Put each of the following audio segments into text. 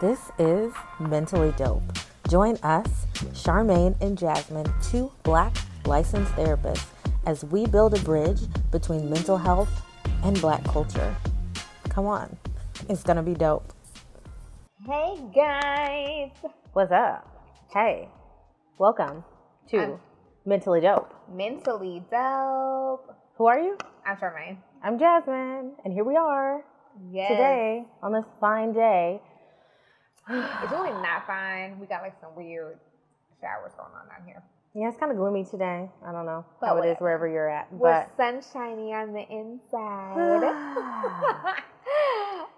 This is Mentally Dope. Join us, Charmaine and Jasmine, two black licensed therapists, as we build a bridge between mental health and black culture. Come on, it's gonna be dope. Hey guys, What's up? Hey, welcome to I'm- Mentally Dope. mentally dope. Who are you? I'm Charmaine. I'm Jasmine, and here we are Yes. today on this fine day. It's really not fine. We got like some weird showers going on down here. Yeah, it's kind of gloomy today. I don't know But how it is wherever you're at, We're but sunshiny on the inside.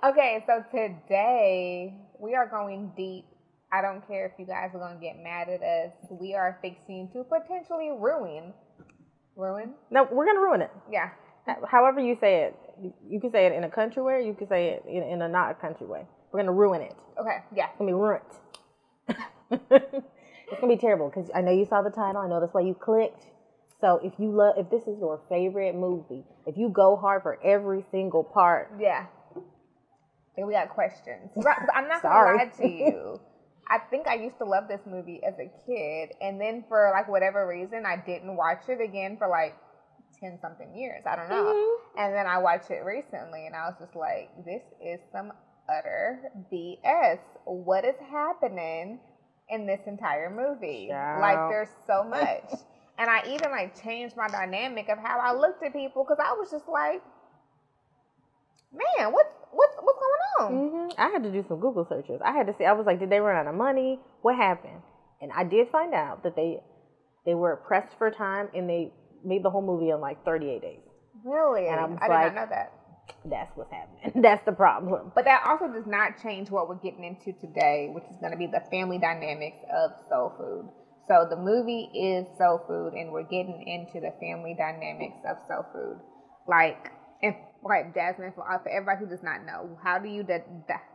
okay, so today we are going deep. I don't care if you guys are gonna get mad at us. We are fixing to potentially ruin, ruin. no, we're gonna ruin it. Yeah, However you say it, you can say it in a country way. You can say it in, in a not a country way. We're gonna ruin it. okay, yeah. It's gonna be ruined. it's gonna be terrible because I know you saw the title. I know that's why you clicked. So if you love, if this is your favorite movie, if you go hard for every single part, Yeah. And we got questions. Right, I'm not gonna lie to you. I think I used to love this movie as a kid, and then for like whatever reason, I didn't watch it again for like ten something years. I don't know. Mm-hmm. And then I watched it recently, and I was just like, "This is some utter BS. What is happening in this entire movie? Like, there's so much." and I even like changed my dynamic of how I looked at people because I was just like, "Man, what's what's what's going on?" hmm I had to do some Google searches. I had to see. I was like, did they run out of money? What happened? And I did find out that they they were pressed for time and they made the whole movie in like 38 days. Really? And I I was did not know that. That's what's happening. That's the problem. But that also does not change what we're getting into today, which is going to be the family dynamics of soul food. So the movie is soul food, and we're getting into the family dynamics of soul food. Like, and like Jasmine, for, for everybody who does not know, how do you de-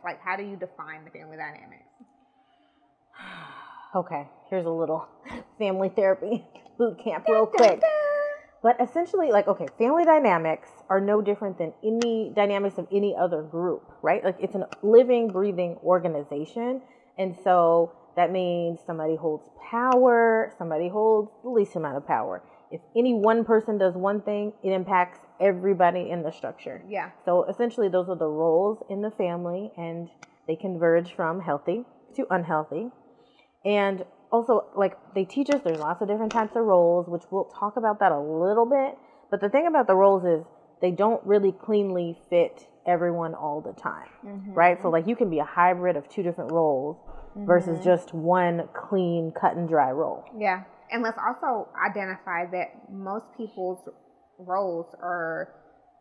like how do you define the family dynamics? Okay, here's a little family therapy boot camp real quick. But essentially, like, okay, family dynamics are no different than any dynamics of any other group, right? Like, it's a living, breathing organization. And so that means somebody holds power, somebody holds the least amount of power. If any one person does one thing, it impacts everybody in the structure. Yeah. So essentially, those are the roles in the family, and they converge from healthy to unhealthy. And also, like they teach us, there's lots of different types of roles, which we'll talk about that a little bit. But the thing about the roles is they don't really cleanly fit everyone all the time, mm-hmm. right? So, like, you can be a hybrid of two different roles versus mm-hmm. just one clean, cut and dry role. Yeah. And let's also identify that most people's roles are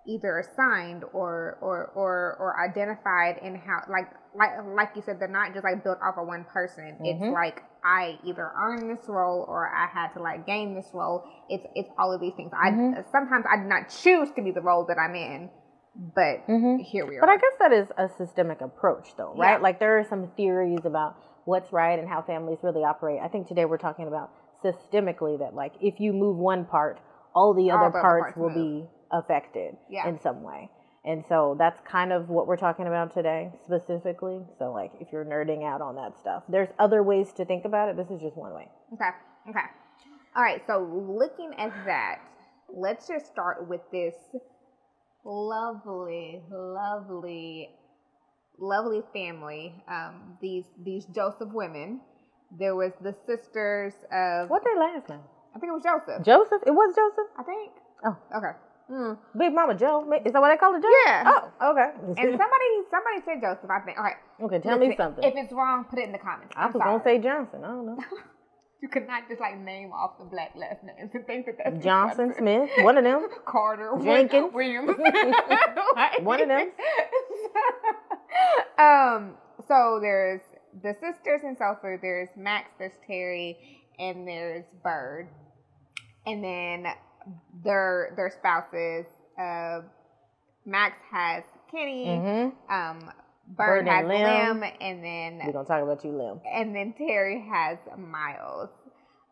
either assigned or or or, or identified in how like like like you said they're not just like built off of one person it's mm-hmm. like i either earned this role or i had to like gain this role it's it's all of these things i mm-hmm. sometimes i did not choose to be the role that i'm in but mm-hmm. here we are But I guess that is a systemic approach, though, right? Yeah. Like there are some theories about what's right and how families really operate. I think today we're talking about systemically that, like, if you move one part, all the All other the parts parts will move. be affected Yeah. in some way. And so that's kind of what we're talking about today, specifically. So, like, if you're nerding out on that stuff, there's other ways to think about it. This is just one way. Okay. Okay. All right. So looking at that, let's just start with this lovely, lovely, lovely family. Um, these these Joseph women. There was the sisters of What their last name? I think it was Joseph. Joseph? It was Joseph? I think. Oh. Okay. Mm. Big Mama Joe? Is that what they call it, Joe? Yeah. Oh, okay. And somebody somebody said Joseph. I think. All right. okay, tell me something. If it's wrong, put it in the comments. I I'm was going to say Johnson. I don't know. you could not just like name off the black last names and think that that's Johnson, Smith, one of them. Carter, Jenkins. Williams. Like- One of them. um. So there's the sisters in Soul Food. There's Max. There's Terry, and there's Bird, and then their their spouses. Uh, Max has Kenny. Mm-hmm. Um. Bird Bird, has Lem. Lem, and then We're going to talk about you, Lem. and then Terry has Miles.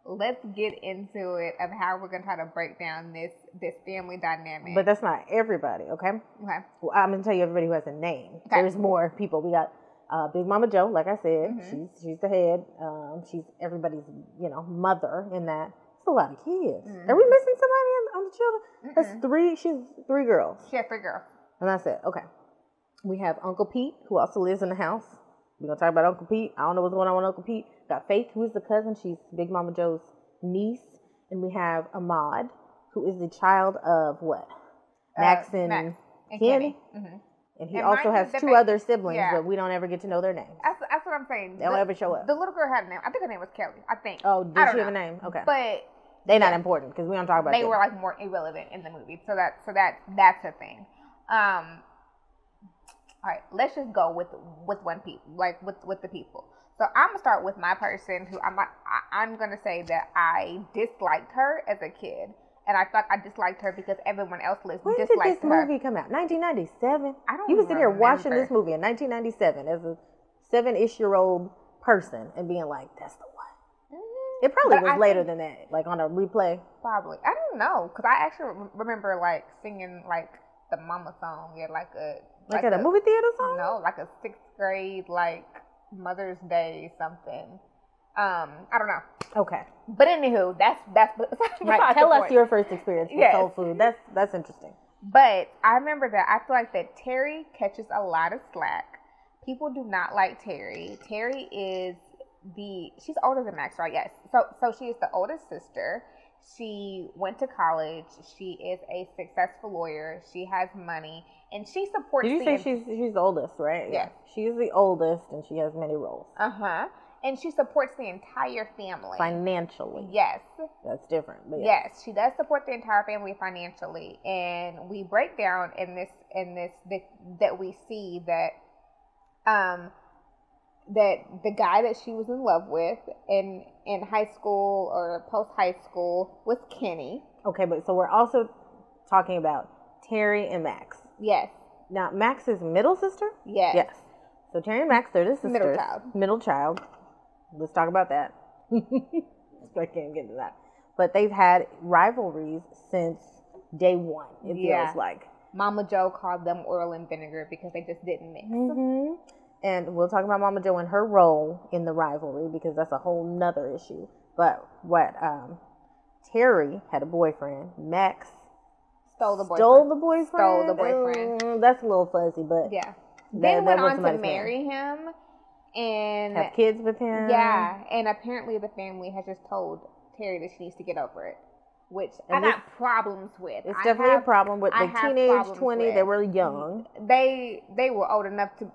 Let's get into it of how we're gonna try to break down this this family dynamic. But that's not everybody, okay? okay, Well, I'm going to tell you everybody who has a name. Okay. There's more people. We got Uh, Big Mama Joe, like I said, Mhm. she's she's the head. Um, she's everybody's you know mother in that. It's a lot of kids. Are we Mhm. missing somebody on, on the children? That's Mm-mm. three. She's three girls. She had three girls. And that's it. Okay. We have Uncle Pete, who also lives in the house. We're gonna talk about Uncle Pete. I don't know what's going on with Uncle Pete. Got Faith, who is the cousin. She's Big Mama Joe's niece. And we have Ahmad, who is the child of what? Max Uh, and Max and Kenny. Kenny. hmm And he And also has two other siblings, yeah. but we don't ever get to know their names. That's, that's what I'm saying. They don't the, ever show up. The little girl had a name. I think her name was Kelly. I think. Oh, I did don't she have a name? Okay. But They're not important because we don't talk about they them. were like more irrelevant in the movie. So that so that that's a thing. Um all right, let's just go with with one people, like with with the people. So I'm gonna start with my person who I'm I, I'm gonna say that I disliked her as a kid, and I thought I disliked her because everyone else lis- when did disliked this her. movie come out? 1997. I don't You was sitting here watching this movie in 1997 as a seven-ish year old person and being like, "That's the one." It probably But was I later than that, like on a replay. Probably. I don't know because I actually remember like singing like the Mama song at like a Like, at a, movie theater song? No, like a sixth grade like Mother's Day something. Um, I don't know. Okay. But anywho, that's that's Right. Tell us point. your first experience with Yes. soul food. That's that's interesting. But I remember that I feel like that Terry catches a lot of slack. People do not like Terry. Terry is the she's older than Max, right? Yes. So so she is the oldest sister. She went to college. She is a successful lawyer. She has money, and she supports. Did you say en- she's she's the oldest, right? Yes. She's the oldest, and she has many roles Uh huh. And she supports the entire family. financially. Yes. That's different. But yeah. Yes, she does support the entire family financially, and we break down in this in this that, that we see that um that the guy that she was in love with in in high school or post high school was Kenny. Okay, but so we're also talking about Terry and Max. Yes, Now, Max's middle sister. yes, Yes. So Terry and Max, they're the sisters. Middle child. Middle child. Let's talk about that. I can't get into that. But they've had rivalries since day one. It Yeah. feels like. Mama Joe called them oil and vinegar because they just didn't mix. hmm And we'll talk about Mama Joe and her role in the rivalry because that's a whole nother issue. But what um, Terry had a boyfriend. Max Stole the boyfriend. stole the boyfriend. Stole the boyfriend. Mm, that's a little fuzzy, but yeah. Then went on to marry him, and have kids with him. Yeah, and apparently the family has just told Terry that she needs to get over it, which I And this- got problems with. It's I definitely have- a problem with the teenage twenty. with- They were young. They they were old enough to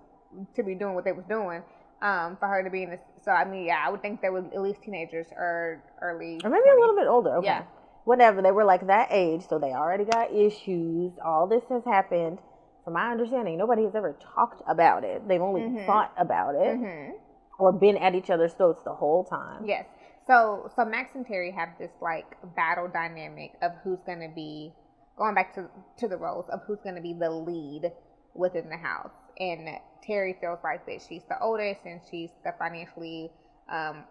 to be doing what they was doing. Um, for her to be in this, so I mean, yeah, I would think they were at least teenagers or early, Or maybe a little bit older. Okay. Yeah. Whatever. They were like that age, so they already got issues. All this has happened. From my understanding, nobody has ever talked about it. They've only Mhm. thought about it Mhm. or been at each other's throats the whole time. Yes. So so Max and Terry have this like battle dynamic of who's gonna be going back to to the roles of who's gonna be the lead within the house. And Terry feels like that she's the oldest and she's the financially um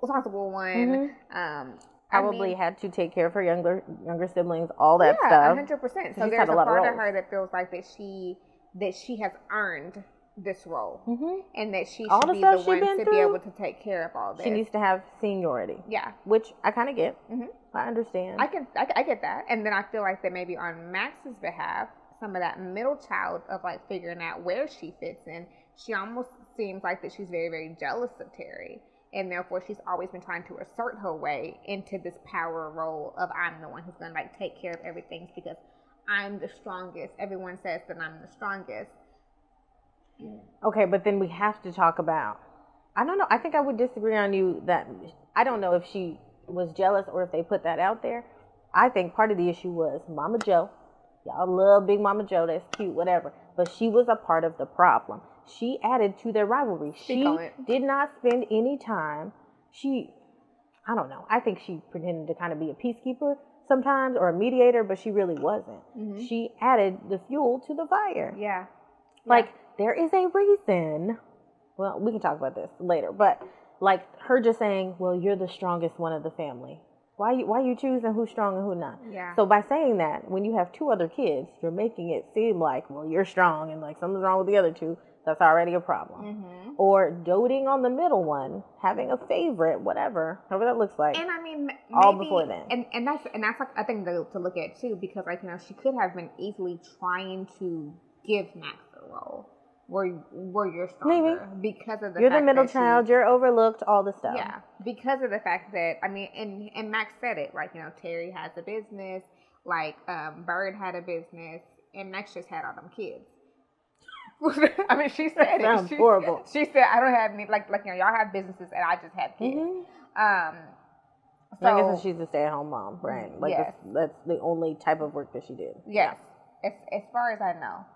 responsible one. Mhm. Um I Probably mean, had to take care of her younger younger siblings, all that stuff. yeah, stuff. hundred percent. So there's a, a lot of part of her that feels like that she that she has earned this role hmm and that she All the be stuff the one to through, be able to take care of all this. She needs to have seniority, yeah. which I kind of get. Mhm. I understand. I can I, I get that, and then I feel like that maybe on Max's behalf, some of that middle child of like figuring out where she fits in, she almost seems like that she's very very jealous of Terry, and therefore she's always been trying to assert her way into this power role of I'm the one who's gonna like take care of everything because I'm the strongest. Everyone says that I'm the strongest. Okay, but then we have to talk about. I don't know. I think I would disagree on you that I don't know if she was jealous or if they put that out there. I think part of the issue was Mama Joe. Y'all love Big Mama Joe. That's cute, whatever. But she was a part of the problem. She added to their rivalry. She did not spend any time. She, I don't know. I think she pretended to kind of be a peacekeeper sometimes or a mediator, but she really wasn't. Mhm. She added the fuel to the fire. Yeah. Like there is a reason. Well, we can talk about this later, but like her just saying, "Well, you're the strongest one of the family." Why you why you choosing who's strong and who not? Yeah. So by saying that, when you have two other kids, you're making it seem like, well, you're strong and like something's wrong with the other two. That's already a problem. Mm-hmm. Or doting on the middle one, having a favorite, whatever, however that looks like. And I mean, m- All before then. and and that's and that's like a thing to, to look at too, because like you know, she could have been easily trying to give Max the role where where you're stronger because of the you're the middle that she- child. You're overlooked. All the stuff. Yeah, because of the fact that I mean, and and Max said it, like you know, Terry has a business, like um, Bird had a business, and Max just had all them kids. I mean, she said it. She, horrible. She said, "I don't have any like like you know, y'all have businesses, and I just have kids." Mhm. Um, so I guess she's a stay-at-home mom, right? Like Yes. that's, the only type of work that she did. yes, as as far as I know.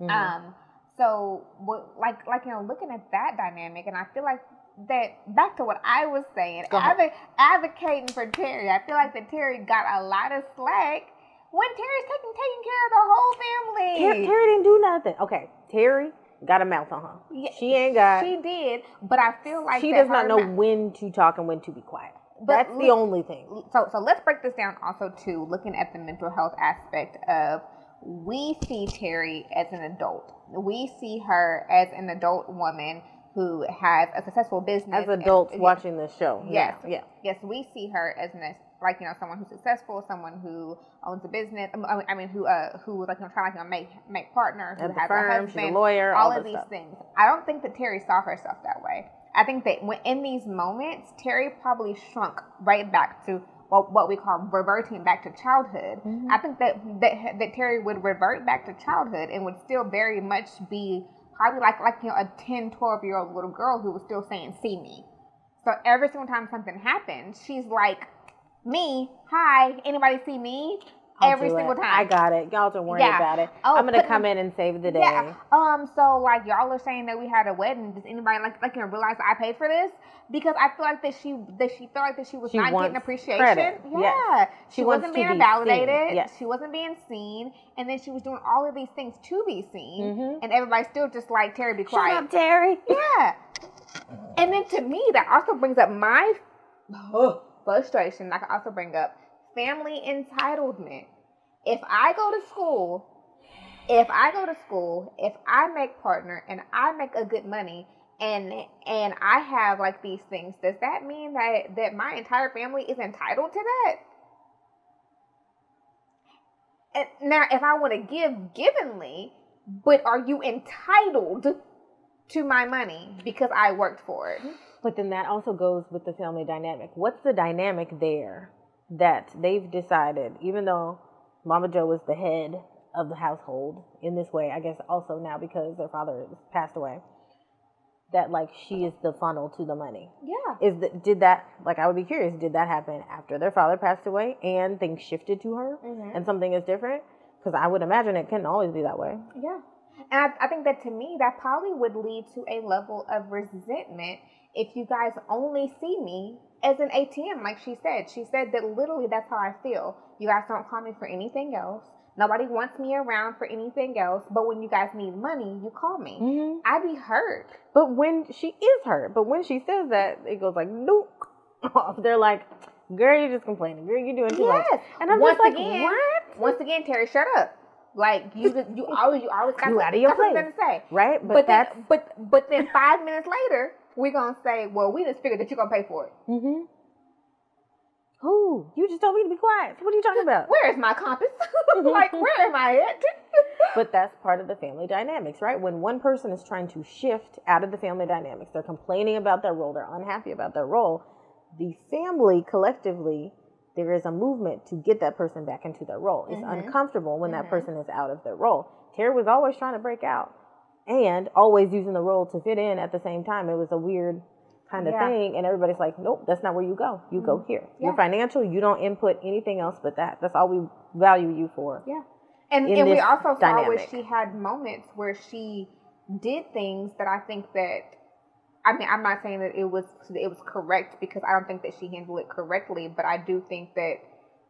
Mhm. Um, so what, like, like you know, looking at that dynamic, and I feel like that back to what I was saying, Go ahead. advo- advocating for Terry. I feel like that Terry got a lot of slack when Terry's taking taking care of the whole family. Ter- Terry didn't do nothing. Okay, Terry got a mouth on her. Yeah, she ain't got. She did, but I feel like she that does not know ma- when to talk and when to be quiet. But That's the only thing. so so let's break this down also too looking at the mental health aspect of we see terry as an adult we see her as an adult woman who has a successful business As adults and- watching this show. yes Yeah. yeah. yes we see her as an like you know someone who's successful someone who owns a business I mean, who uh who like you know trying to like, you know, make make partners who At has firm, a she's a husband lawyer, all, all of these stuff. things I don't think that Terry saw herself that way I think that when in these moments Terry probably shrunk right back to what, what we call reverting back to childhood. Mhm. I think that, that that Terry would revert back to childhood and would still very much be probably like like you know a 10, 12 year old little girl who was still saying see me. So every single time something happens, she's like, me, hi, anybody see me? I'll every single it. time. I got it. Y'all don't worry Yeah. about it. Oh, I'm gonna come in and save the day. Yeah. Um. So like y'all are saying that we had a wedding. Does anybody like like you know realize I paid for this? Because I feel like that she that she felt like that she was She not getting appreciation. credit. Yeah. Yes. She, She wasn't being be validated. Yes. She wasn't being seen, and then she was doing all of these things to be seen, Mm-hmm. and everybody's still just like Terry, be Shut quiet. up, Terry. Yeah. And then to me, that also brings up my frustration. I can also bring up family entitlement. If I go to school, if I go to school, if I make partner and I make a good money and and I have like these things, does that mean that that my entire family is entitled to that? And now, if I want to give givenly, but are you entitled to my money because I worked for it? But then that also goes with the family dynamic. What's the dynamic there that they've decided, even though Mama Joe was the head of the household in this way, I guess also now because their father passed away, that like she is the funnel to the money. Yeah. Is that did that like I would be curious, did that happen after their father passed away and things shifted to her Mhm. and something is different? Because I would imagine it couldn't always be that way. Yeah. And I, I think that to me, that probably would lead to a level of resentment if you guys only see me as an ATM, like she said. She said that literally that's how I feel. You guys don't call me for anything else. Nobody wants me around for anything else. But when you guys need money, you call me. Mm-hmm. I'd be hurt. But when she is hurt, but when she says that, it goes like nope. They're like, "Girl, you're just complaining. Girl, you're doing too much." Yes. And I'm Once just like, again, "What?" Once again, Terry, shut up. Like you, just- you always, you always got You out of your place. to say. Right? But, But, that's then, but but then five minutes later, we're gonna say, well, we just figured that you're gonna pay for it. mm-hmm. Who? You just told me to be quiet. What are you talking about? Where is my compass? like, where am I at? But that's part of the family dynamics, right? When one person is trying to shift out of the family dynamics, they're complaining about their role, they're unhappy about their role. The family collectively, there is a movement to get that person back into their role. It's Mhm. uncomfortable when that Mhm. person is out of their role. Terry was always trying to break out and always using the role to fit in at the same time. It was a weird kind of Yeah. thing. And everybody's like, nope, that's not where you go. You go mm-hmm. here. You're financial, you don't input anything else but that. That's all we value you for. yeah. And and we also saw where she had moments where she did things that I think that. I mean, I'm not saying that it was it was correct because I don't think that she handled it correctly, but I do think that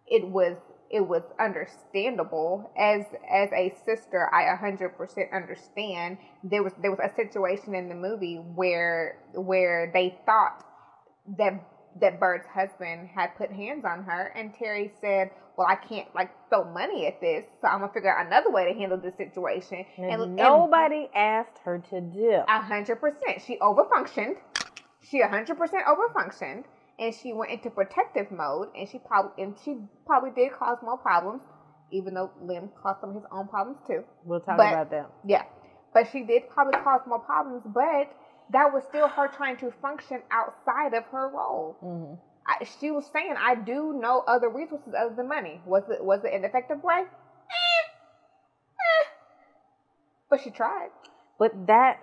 it was it was understandable as as a sister. I 100% understand. There was there was a situation in the movie where where they thought that that Bird's husband had put hands on her, and Terry said, "Well, I can't like throw money at this, so I'm gonna figure out another way to handle this situation." And, and nobody asked her to do. A hundred percent, she overfunctioned. She a hundred percent overfunctioned, and she went into protective mode, and she probably and she probably did cause more problems, even though Lem caused some of his own problems too. We'll talk but, about them. Yeah, but she did probably cause more problems, but that was still her trying to function outside of her role. Mm-hmm. I, she was saying, "I do know other resources other than money." Was it was it an effective way? Eh, eh. But she tried. But that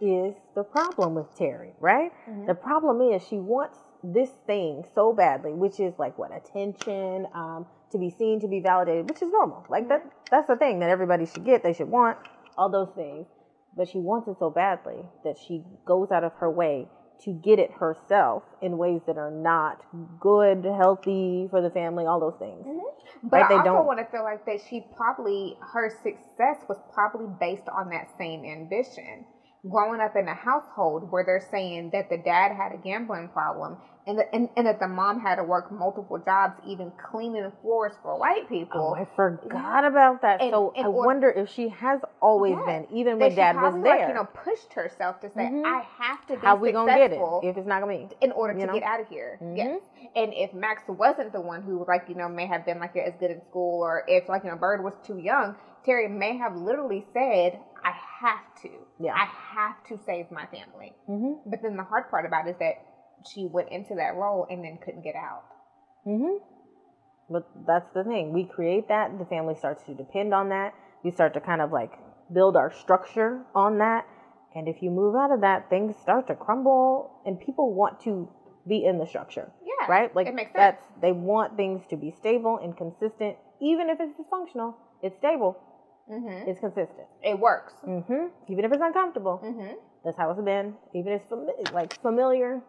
is the problem with Terry, right? Mm-hmm. The problem is she wants this thing so badly, which is like what attention, um, to be seen, to be validated, which is normal. Like mm-hmm. that. That's the thing that everybody should get. They should want all those things but she wants it so badly that she goes out of her way to get it herself in ways that are not good, healthy for the family, all those things. Mm-hmm. But right? I also don't... want to feel like that she probably her success was probably based on that same ambition growing up in a household where they're saying that the dad had a gambling problem and, the, and, and that the mom had to work multiple jobs, even cleaning floors for white people. Oh, I forgot about that. And, so and, I or, wonder if she has always been, even when dad was there. Like, you know, pushed herself to say, mm-hmm. "I have to be How we gonna get it if it's not gonna be in order to know? get out of here." Mm-hmm. Yes. And if Max wasn't the one who, like, you know, may have been like as good in school, or if like you know, Bird was too young, Terry may have literally said, I have to. Yeah. I have to save my family. Mm-hmm. But then the hard part about it is that she went into that role and then couldn't get out. Mm-hmm. But that's the thing. We create that. The family starts to depend on that. We start to kind of like build our structure on that. And if you move out of that, things start to crumble and people want to be in the structure. Yeah. Right? Like it makes sense. that's they want things to be stable and consistent, even if it's dysfunctional. It's stable. Mm-hmm. It's consistent. It works. Mm-hmm. Even if it's uncomfortable. Mm-hmm. That's how it's been. Even if it's fami- like familiar,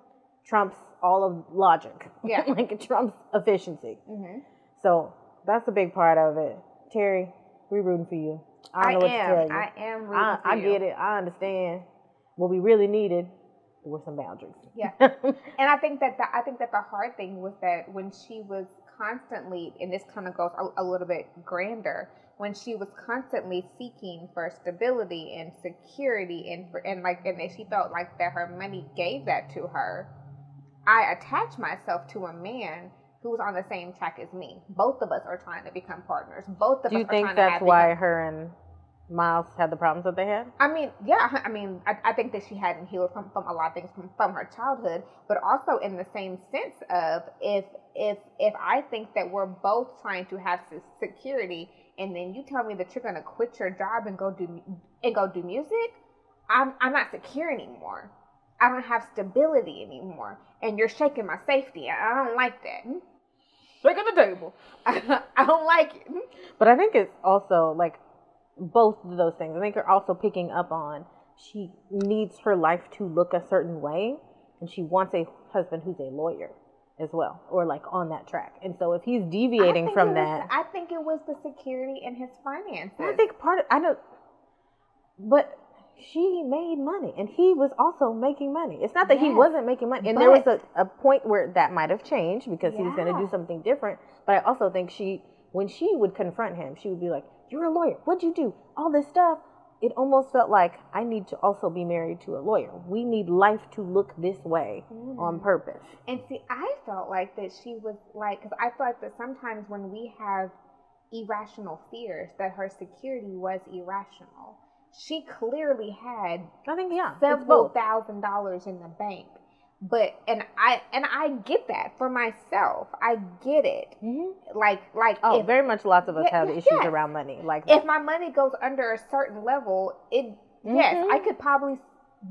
trumps all of logic. Yeah. like it trumps efficiency. Mm-hmm. So that's a big part of it. Terry, we're rooting for you. I, I am. I am rooting I, I get it. I understand. What we really needed were some boundaries. Yeah. and I think that the, I think that the hard thing was that when she was constantly, and this kind of goes a, a little bit grander, when she was constantly seeking for stability and security and and like and she felt like that her money gave that to her i attach myself to a man who's on the same track as me. Both of us are trying to become partners. Both of do us you think that's why become, her and miles had the problems that they had? I mean yeah i mean i, I think that she hadn't healed from, from a lot of things from, from her childhood but also in the same sense of if if if i think that we're both trying to have security and then you tell me that you're gonna quit your job and go do and go do music, I'm I'm not secure anymore. I don't have stability anymore, and you're shaking my safety. I don't like that. Hmm? Shaking the table. I don't like it. Hmm? But I think it's also like both of those things. I think you're also picking up on she needs her life to look a certain way, and she wants a husband who's a lawyer as well, or like on that track. And so if he's deviating from was, that, I think it was the security in his finances. I think part of I know, but she made money and he was also making money. It's not that yes, he wasn't making money. And there was a, a point where that might have changed because yeah. he was going to do something different. But I also think she, when she would confront him, she would be like, You're a lawyer. What'd you do? All this stuff it almost felt like I need to also be married to a lawyer. We need life to look this way mm. on purpose. And see, I felt like that she was like, because I feel like that sometimes when we have irrational fears, that her security was irrational. She clearly had, I think, yeah, several thousand dollars in the bank but and I and I get that for myself. I get it. Mm-hmm. Like like oh, if, very much. Lots of us yeah, have issues around money. Like if my money goes under a certain level, it mm-hmm. yes, I could probably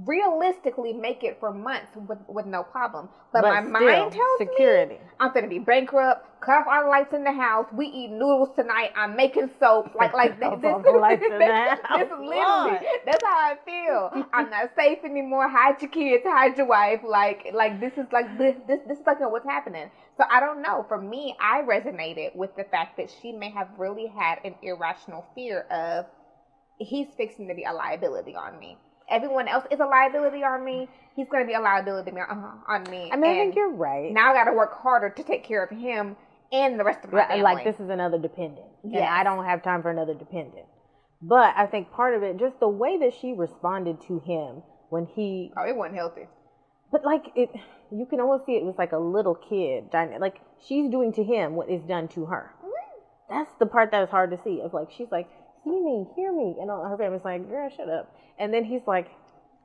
realistically make it for months with, with no problem. But, but my mind tells security. me I'm gonna be bankrupt, cut off all the lights in the house, we eat noodles tonight, I'm making soap. Like like this, this, this, this literally that's how I feel. I'm not safe anymore. Hide your kids, hide your wife. Like like this is like this this this is like what's happening. So I don't know. For me, I resonated with the fact that she may have really had an irrational fear of he's fixing to be a liability on me everyone else is a liability on me, he's going to be a liability on, uh-huh, on me. I mean, I think you're right. now I got to work harder to take care of him and the rest of my Right, family. Like this is another dependent, Yeah, I don't have time for another dependent. But I think part of it, just the way that she responded to him when he, Oh, it wasn't healthy. but like it, you can almost see it was like a little kid, like she's doing to him what is done to her. Mm-hmm. That's the part that was hard to see. Of like she's like, see me, hear me, and all her family's like, girl, shut up. And then he's like,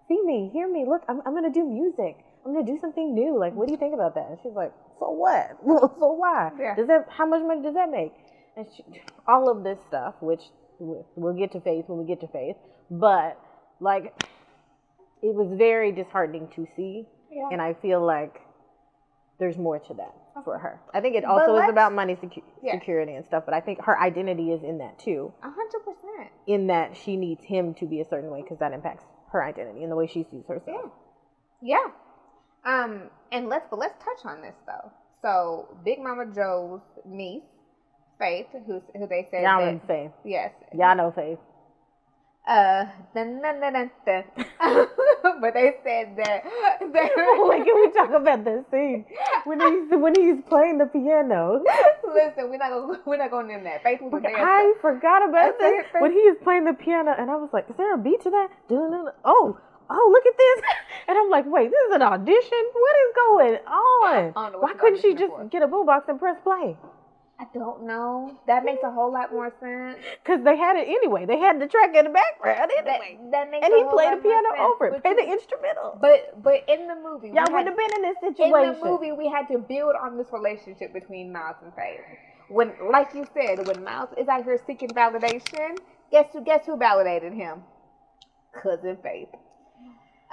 see me, hear me, look, I'm, I'm gonna do music. I'm gonna do something new. Like, what do you think about that? And she's like, for what? for why? Yeah. Does that? How much money does that make? And she, all of this stuff, which we- we'll get to faith when we get to faith, but like, it was very disheartening to see, Yeah. and I feel like there's more to that for her. I think it also is about money secu- Yeah. security and stuff, but I think her identity is in that too, A hundred percent. in that she needs him to be a certain way because that impacts her identity and the way she sees herself. Yeah. Um, and let's but let's touch on this though. So Big Mama Joe's niece, Faith, who's who they said Y'all that, Faith. yes. Y'all know Faith. Uh, dun, dun, dun, dun, dun. but they said that. that like, can we talk about that scene when he's when he's playing the piano? Listen, we're not gonna we're not going in there. Was. I forgot about I this when he was playing the piano, and I was like, "Is there a beat to that?" Oh, oh, look at this! And I'm like, "Wait, this is an audition? What is going on? don't know what Why couldn't she just get a boombox and press play? I don't know. That makes a whole lot more sense. Because they had it anyway. They had the track in the background anyway, that makes and he played the piano over it, played the instrumental. But but in the movie, we Y'all would have been in this situation. in the movie we had to build on this relationship between Miles and Faith. When, like you said, when Miles is out here seeking validation, guess who? Guess who validated him? Cousin Faith.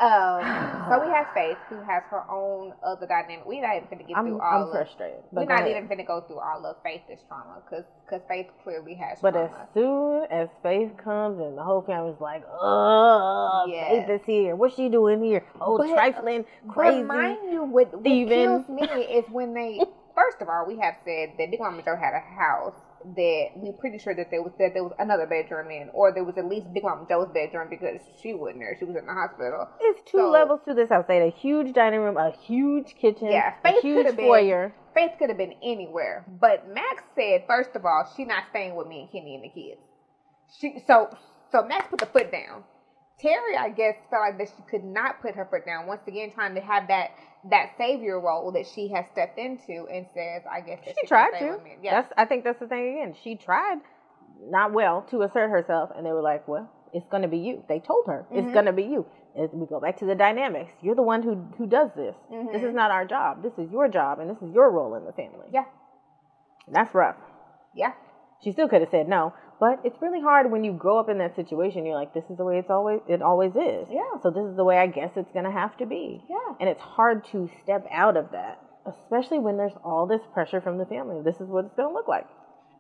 Um, so we have Faith, who has her own other dynamic. We're not even gonna get I'm, through all I'm of. frustrated. We're not ahead. even gonna go through all of Faith's trauma, because because Faith clearly has But as soon as Faith comes and the whole family's like, "Oh, Yes. Faith is here. What's she doing here? Oh, But- trifling, crazy." But mind you, what, what kills me is when they. First of all, we have said that Big Mama Joe had a house that we're pretty sure that there was that there was another bedroom in, or there was at least Big Mama Joe's bedroom because she wasn't there; she was in the hospital. It's two So- levels to this house. They had a huge dining room, a huge kitchen, Yeah, a huge been- foyer. Faith could have been anywhere, but Max said, first of all, she not staying with me and Kenny and the kids. She so so Max put the foot down. Terry, I guess, felt like that she could not put her foot down. Once again, trying to have that that savior role that she has stepped into, and says, I guess She she, tried to. Yeah, That's. I think that's the thing again. She tried, not well, to assert herself, and they were like, "Well, it's going to be you." They told her it's Mhm. going to be you. As we go back to the dynamics, you're the one who who does this. This Mhm. is not our job. This is your job, and this is your role in the family. yeah, And that's rough. yeah. She still could have said no, but it's really hard when you grow up in that situation. You're like, this is the way it's always it always is. Yeah. So this is the way I guess it's gonna have to be. Yeah. And it's hard to step out of that, especially when there's all this pressure from the family. This is what it's gonna look like.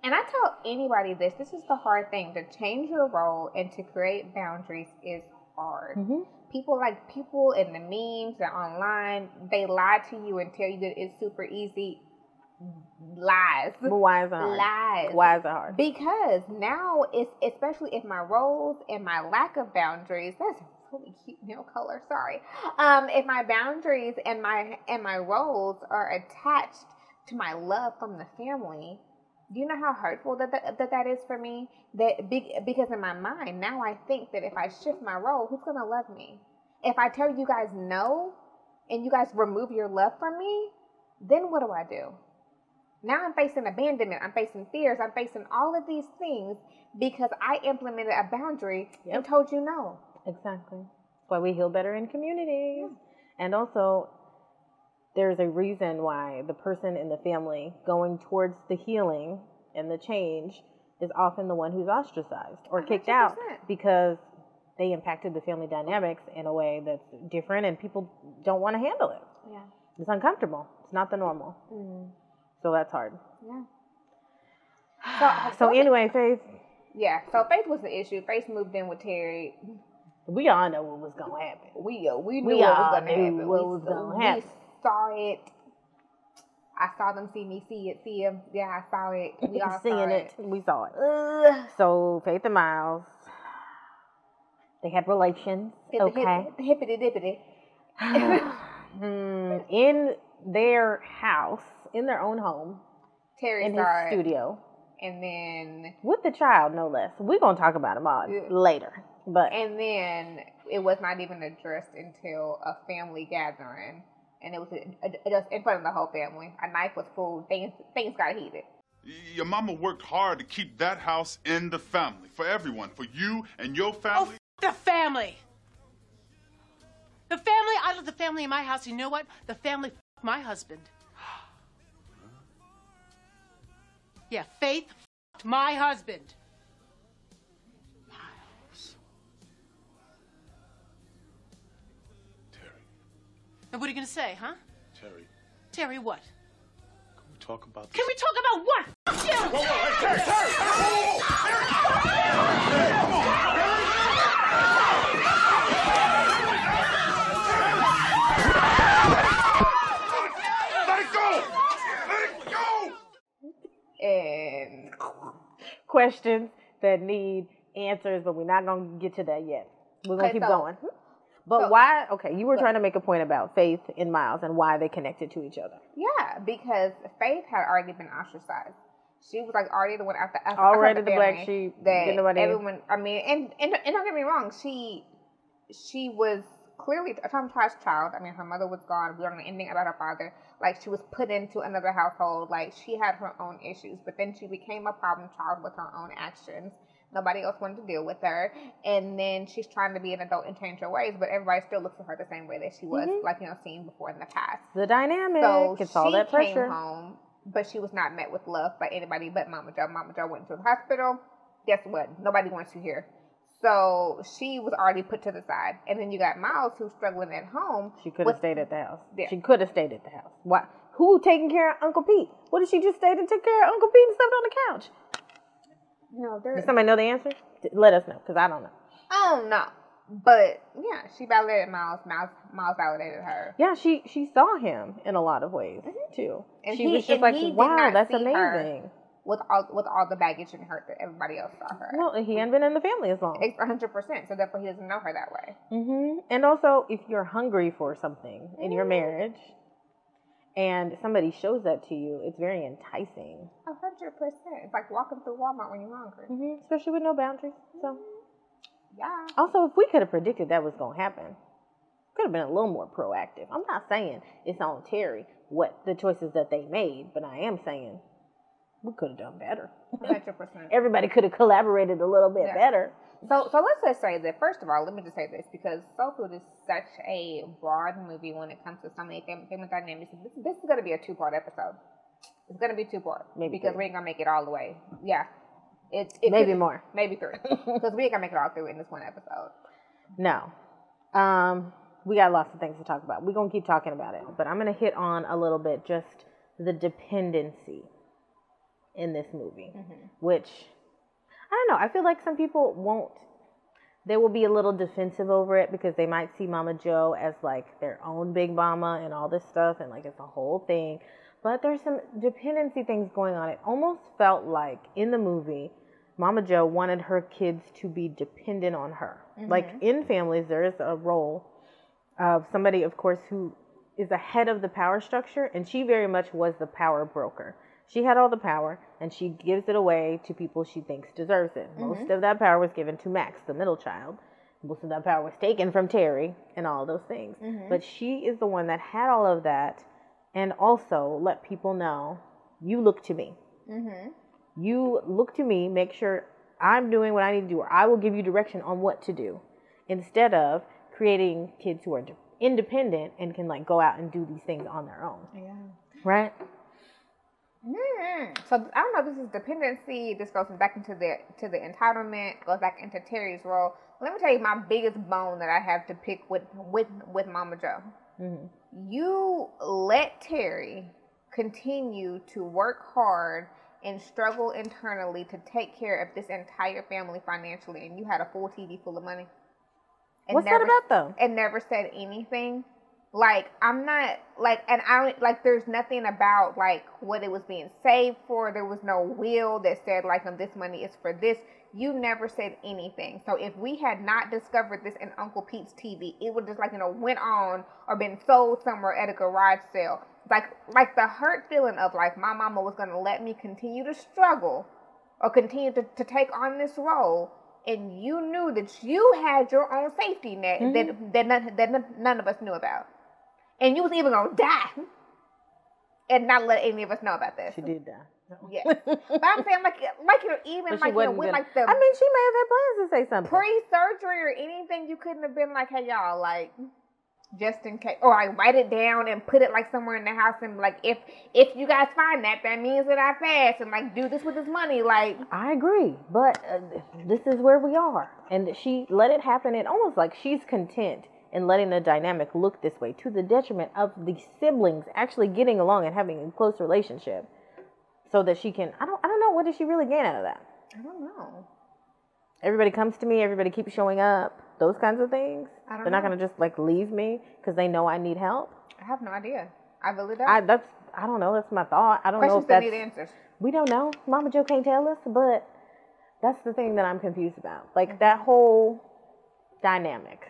And I tell anybody this: this is the hard thing to change your role and to create boundaries is hard. Mm-hmm. people like people in the memes and online they lie to you and tell you that it's super easy lies. But why is it hard? lies. Why is it hard? because now it's especially if my roles and my lack of boundaries that's a really cute nail color sorry. Um if my boundaries and my and my roles are attached to my love from the family do you know how hurtful that that, that, that is for me? That big because in my mind now i think that if i shift my role who's gonna love me? If i tell you guys no and you guys remove your love from me then what do i do now I'm facing abandonment. I'm facing fears. I'm facing all of these things because I implemented a boundary and Yep. told you no. Exactly. That's why we heal better in communities. And also, there's a reason why the person in the family going towards the healing and the change is often the one who's ostracized or kicked out because they impacted the family dynamics in a way that's different and people don't want to handle it. Yeah. It's uncomfortable. It's not the normal. Mm. So that's hard. Yeah. So anyway, Faith, Yeah. So Faith was the issue. Faith moved in with Terry. we all know what was gonna happen. We uh, we knew We what all was gonna knew happen. what we, was gonna we happen. saw it. I saw them see me see it, see him. Yeah, I saw it. We all Seeing saw it. we saw it. Ugh. So Faith and Miles They had relations. Hit Okay. hippity dippity. Hmm, in their house, in their own home, Terry in his studio, and then with the child, no less. We're gonna talk about him all Yeah. later, but and then it was not even addressed until a family gathering, and it was a, a, just in front of the whole family. A knife was pulled. Things things got heated. Your mama worked hard to keep that house in the family for everyone, for you and your Oh, family. f- the family. The family. I love the family in my house. You know what? The family. F- my husband. Yeah, Faith. My husband. Miles. Terry, And what are you gonna say, huh? Terry, Terry, what? can we talk about this? Can we talk about what? F- you! Let it go! Let it go! And questions that need answers, but we're not gonna get to that yet. We're gonna Okay, keep so- going. But so- why? Okay, you were so- trying to make a point about Faith and Miles and why they connected to each other. yeah, because Faith had already been ostracized. She was like already the one out the Already outside the black sheep, That everyone. I mean, and, and and don't get me wrong. She she was clearly a traumatized child. I mean, her mother was gone. We don't know anything about her father. Like she was put into another household. Like she had her own issues, but then she became a problem child with her own actions. Nobody else wanted to deal with her, and then she's trying to be an adult and change her ways, but everybody still looks at her the same way that she was, Mhm. like you know, seen before in the past. The dynamic, So it's all she that pressure. came home, but she was not met with love by anybody but Mama Joe. Mama Joe went to the hospital. Guess what? Nobody wants you here. So she was already put to the side. And then you got Miles who's struggling at home. She could have stayed at the house. Yeah. She could have stayed at the house. Why? Who taking care of Uncle Pete? What if she just stayed and took care of Uncle Pete and slept on the couch? No, there, Does somebody know the answer? Let us know, because I don't know. I don't know. But yeah, she validated Miles. Miles, Miles validated her. Yeah, she she saw him in a lot of ways mm-hmm. too. And she he- was just like, "Wow, that's amazing. her. Amazing." With all with all the baggage and hurt that everybody else saw her. Well, he hadn't been in the family as long. It's 100%. So therefore, he doesn't know her that way. Mm-hmm. And also, if you're hungry for something in Mm. your marriage, and somebody shows that to you, it's very enticing. A hundred percent. It's like walking through Walmart when you're hungry. hmm Especially with no boundaries. So, Yeah. also, if we could have predicted that was going to happen, could have been a little more proactive. I'm not saying it's on Terry what the choices that they made, but I am saying we could have done better. Hundred percent. Everybody could have collaborated a little bit Yeah. better. So, so let's just say that first of all, let me just say this because Soul Food is such a broad movie when it comes to so many family, family dynamics. This, this is going to be a two part episode. It's going to be two part Maybe because three. we ain't gonna make it all the way. Yeah, it's it Maybe could- more. maybe three because we ain't gonna make it all through in this one episode. No. Um, we got lots of things to talk about. We're going to keep talking about it, but I'm going to hit on a little bit just the dependency in this movie, mm-hmm. which I don't know. I feel like some people won't, they will be a little defensive over it because they might see Mama Joe as like their own big mama and all this stuff and like it's a whole thing. But there's some dependency things going on. It almost felt like in the movie, Mama Joe wanted her kids to be dependent on her. Mm-hmm. Like in families, there is a role of somebody, of course, who is the head of the power structure, and she very much was the power broker. She had all the power, and she gives it away to people she thinks deserves it. Mm-hmm. Most of that power was given to Max, the middle child. Most of that power was taken from Terry, and all those things. Mm-hmm. But she is the one that had all of that, and also let people know, you look to me. Mm-hmm. You look to me, make sure I'm doing what I need to do, or I will give you direction on what to do, instead of creating kids who are independent and can like go out and do these things on their own. Yeah. Right? Mm. So I don't know. This is dependency. This goes back into the to the entitlement. Goes back into Terry's role. Let me tell you my biggest bone that I have to pick with with with Mama Joe. You let Terry continue to work hard and struggle internally to take care of this entire family financially, and you had a full TV full of money. And What's never- that about though? And never said anything. Like I'm not like, and I don't like. There's nothing about like what it was being saved for. There was no will that said like, um, this money is for this. You never said anything. So if we had not discovered this in Uncle Pete's TV, it would just like you know went on or been sold somewhere at a garage sale. Like like the hurt feeling of like my mama was gonna let me continue to struggle or continue to, to take on this role and you knew that you had your own safety net that that none, that none of us knew about, and you was even gonna die, and not let any of us know about this. She did die. Yeah, but I'm saying like like you know even like you know, with gonna- like the I mean, she may have had plans to say something. pre-surgery or anything, you couldn't have been like, hey y'all, like just in case, or I write it down and put it like somewhere in the house and like if if you guys find that, that means that I passed and like do this with this money, like I agree, but uh, this is where we are, and she let it happen. And almost like she's content in letting the dynamic look this way, to the detriment of the siblings actually getting along and having a close relationship, so that she can. I don't. I don't know. What does she really gain out of that? I don't know. Everybody comes to me. Everybody keeps showing up. Those kinds of things. I don't They're not gonna just like leave me because they know I need help. I have no idea. I really don't. I that's. I don't know. That's my thought. I don't know if that that's. need answers. We don't know. Mama Jo can't tell us, but that's the thing that I'm confused about. Like Mm-hmm. that whole dynamic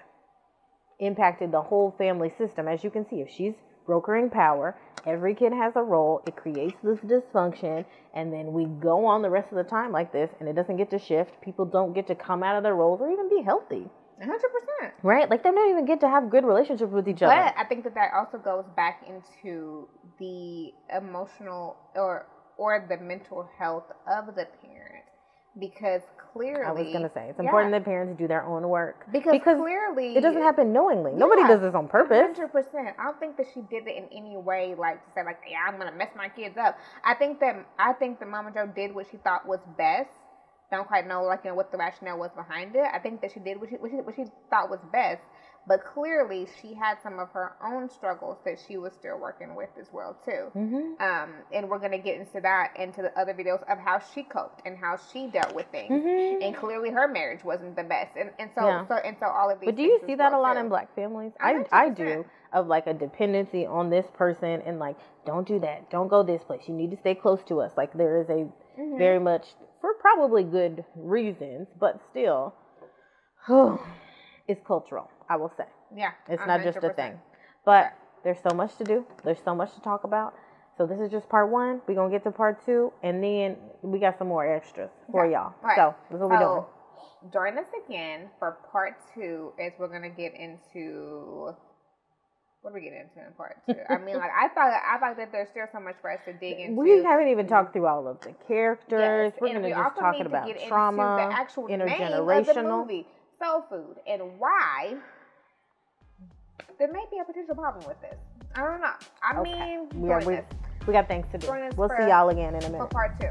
impacted the whole family system. As you can see, if she's brokering power, every kid has a role, it creates this dysfunction, and then we go on the rest of the time like this, and it doesn't get to shift. People don't get to come out of their roles or even be healthy, 100%. right? Like they don't even get to have good relationships with each other. But I think that that also goes back into the emotional or or the mental health of the parent because clearly I was gonna say it's Yeah. important that parents do their own work because, clearly it doesn't happen knowingly. Nobody Yeah, does this on purpose. Hundred percent. I don't think that she did it in any way, like to say, like, yeah, I'm gonna mess my kids up. I think that I think that Mama Jo did what she thought was best. Don't quite know, like, you know, what the rationale was behind it. I think that she did what she what she, what she thought was best. But clearly, she had some of her own struggles that she was still working with as well too. Mm-hmm. Um, and we're gonna get into that into the other videos of how she coped and how she dealt with things. Mhm. And clearly, her marriage wasn't the best. And and so Yeah. so and so all of these. But do you see that a lot too. in black families? I I do of like a dependency on this person and like don't do that, don't go this place. You need to stay close to us. Like there is a Mm-hmm. very much for probably good reasons, but still, it's cultural. I will say Yeah, it's not just a thing. But there's so much to do. There's so much to talk about. So this is just part one. We're gonna get to part two, and then we got some more extras for Okay. y'all. Right. So this is what we're doing. So, Join us again for part two as we're gonna get into what are we getting into in part two? I mean, like I thought, I thought that there's still so much for us to dig into. We haven't even talked through all of the characters. Yes, We're gonna we just talking about into trauma, the actual name of the intergenerational. movie, Soul Food, and why there may be a potential problem with this. I don't know. I Okay. mean, Yeah, join we, we got things to do. We'll see y'all again in a minute. for part two.